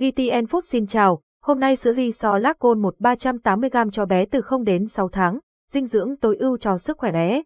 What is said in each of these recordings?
VTN Food xin chào, hôm nay sữa ri so lacon 1 380g cho bé từ 0 đến 6 tháng, dinh dưỡng tối ưu cho sức khỏe bé.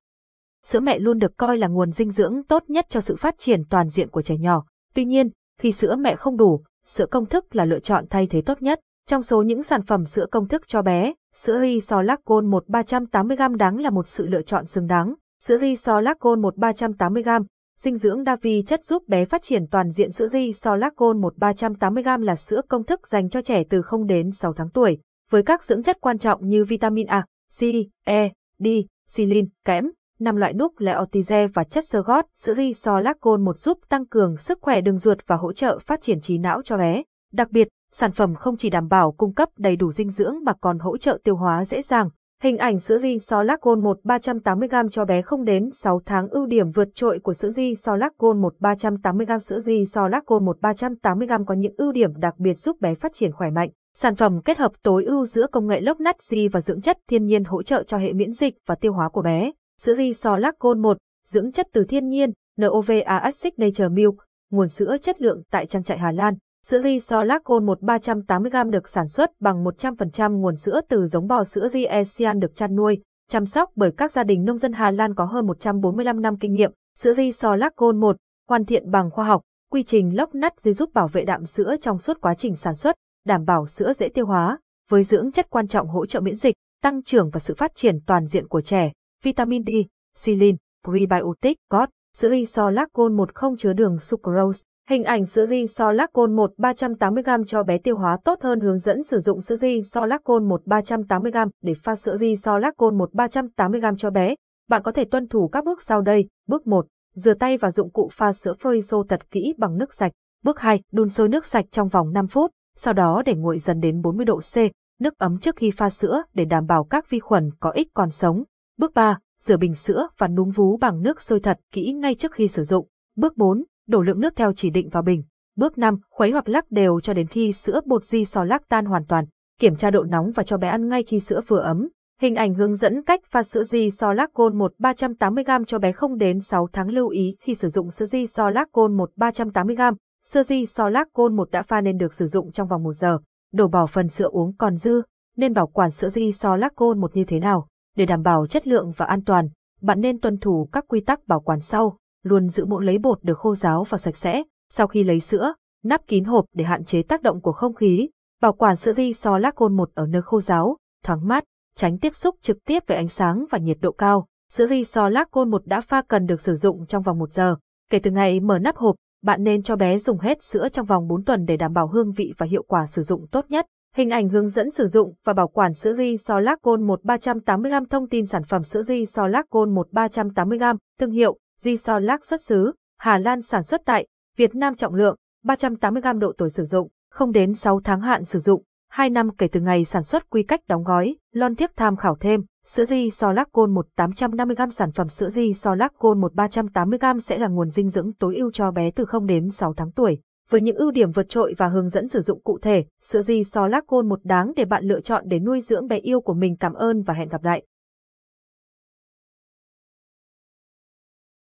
Sữa mẹ luôn được coi là nguồn dinh dưỡng tốt nhất cho sự phát triển toàn diện của trẻ nhỏ. Tuy nhiên, khi sữa mẹ không đủ, sữa công thức là lựa chọn thay thế tốt nhất. Trong số những sản phẩm sữa công thức cho bé, sữa ri so lacon 1 380g đáng là một sự lựa chọn xứng đáng. Sữa ri so lacon 1 380g Dinh dưỡng đa vi chất giúp bé phát triển toàn diện sữa di so lacon 1380g là sữa công thức dành cho trẻ từ 0 đến 6 tháng tuổi, với các dưỡng chất quan trọng như vitamin A, C, E, D, silin, kẽm, năm loại núc leotize và chất xơ gót. Sữa di so lacon 1 giúp tăng cường sức khỏe đường ruột và hỗ trợ phát triển trí não cho bé. Đặc biệt, sản phẩm không chỉ đảm bảo cung cấp đầy đủ dinh dưỡng mà còn hỗ trợ tiêu hóa dễ dàng, Hình ảnh sữa di so lắc gôn 1 380g cho bé không đến 6 tháng ưu điểm vượt trội của sữa di so lắc gôn 1 380g sữa di so lắc gôn 1 380g có những ưu điểm đặc biệt giúp bé phát triển khỏe mạnh. Sản phẩm kết hợp tối ưu giữa công nghệ lốc nát di và dưỡng chất thiên nhiên hỗ trợ cho hệ miễn dịch và tiêu hóa của bé. Sữa di so lắc gôn 1, dưỡng chất từ thiên nhiên, NOVA Acid Nature Milk, nguồn sữa chất lượng tại trang trại Hà Lan. Sữa ri Solacol 1 380g được sản xuất bằng 100% nguồn sữa từ giống bò sữa ri Asian được chăn nuôi, chăm sóc bởi các gia đình nông dân Hà Lan có hơn 145 năm kinh nghiệm. Sữa ri Solacol 1 hoàn thiện bằng khoa học, quy trình lốc nắt giúp bảo vệ đạm sữa trong suốt quá trình sản xuất, đảm bảo sữa dễ tiêu hóa, với dưỡng chất quan trọng hỗ trợ miễn dịch, tăng trưởng và sự phát triển toàn diện của trẻ, vitamin D, silin, prebiotic, GOT, sữa ri Solacol 1 không chứa đường sucrose, Hình ảnh sữa ri Solacol 1 380g cho bé tiêu hóa tốt hơn hướng dẫn sử dụng sữa ri Solacol 1 380g để pha sữa ri Solacol 1 380g cho bé. Bạn có thể tuân thủ các bước sau đây. Bước 1. Rửa tay và dụng cụ pha sữa Friso thật kỹ bằng nước sạch. Bước 2. Đun sôi nước sạch trong vòng 5 phút, sau đó để nguội dần đến 40 độ C, nước ấm trước khi pha sữa để đảm bảo các vi khuẩn có ích còn sống. Bước 3. Rửa bình sữa và núm vú bằng nước sôi thật kỹ ngay trước khi sử dụng. Bước 4 đổ lượng nước theo chỉ định vào bình. Bước 5, khuấy hoặc lắc đều cho đến khi sữa bột di sò lắc tan hoàn toàn. Kiểm tra độ nóng và cho bé ăn ngay khi sữa vừa ấm. Hình ảnh hướng dẫn cách pha sữa di so lacon 1 380g cho bé không đến 6 tháng lưu ý khi sử dụng sữa di so lacon 1 380g. Sữa di so lacon 1 đã pha nên được sử dụng trong vòng 1 giờ. Đổ bỏ phần sữa uống còn dư, nên bảo quản sữa di so lacon 1 như thế nào. Để đảm bảo chất lượng và an toàn, bạn nên tuân thủ các quy tắc bảo quản sau luôn giữ muỗng lấy bột được khô ráo và sạch sẽ. Sau khi lấy sữa, nắp kín hộp để hạn chế tác động của không khí. Bảo quản sữa ri so lắc côn một ở nơi khô ráo, thoáng mát, tránh tiếp xúc trực tiếp với ánh sáng và nhiệt độ cao. Sữa ri so lắc côn một đã pha cần được sử dụng trong vòng một giờ. Kể từ ngày mở nắp hộp, bạn nên cho bé dùng hết sữa trong vòng 4 tuần để đảm bảo hương vị và hiệu quả sử dụng tốt nhất. Hình ảnh hướng dẫn sử dụng và bảo quản sữa ri so lacon 1 380g thông tin sản phẩm sữa ri so lacon 1 380g, thương hiệu Gisolac xuất xứ, Hà Lan sản xuất tại, Việt Nam trọng lượng, 380g độ tuổi sử dụng, không đến 6 tháng hạn sử dụng, 2 năm kể từ ngày sản xuất quy cách đóng gói, lon thiếc tham khảo thêm, sữa di Solac Gold 1 850g sản phẩm sữa di Solac Gold 1 380g sẽ là nguồn dinh dưỡng tối ưu cho bé từ 0 đến 6 tháng tuổi. Với những ưu điểm vượt trội và hướng dẫn sử dụng cụ thể, sữa di Solac Gold 1 đáng để bạn lựa chọn để nuôi dưỡng bé yêu của mình cảm ơn và hẹn gặp lại.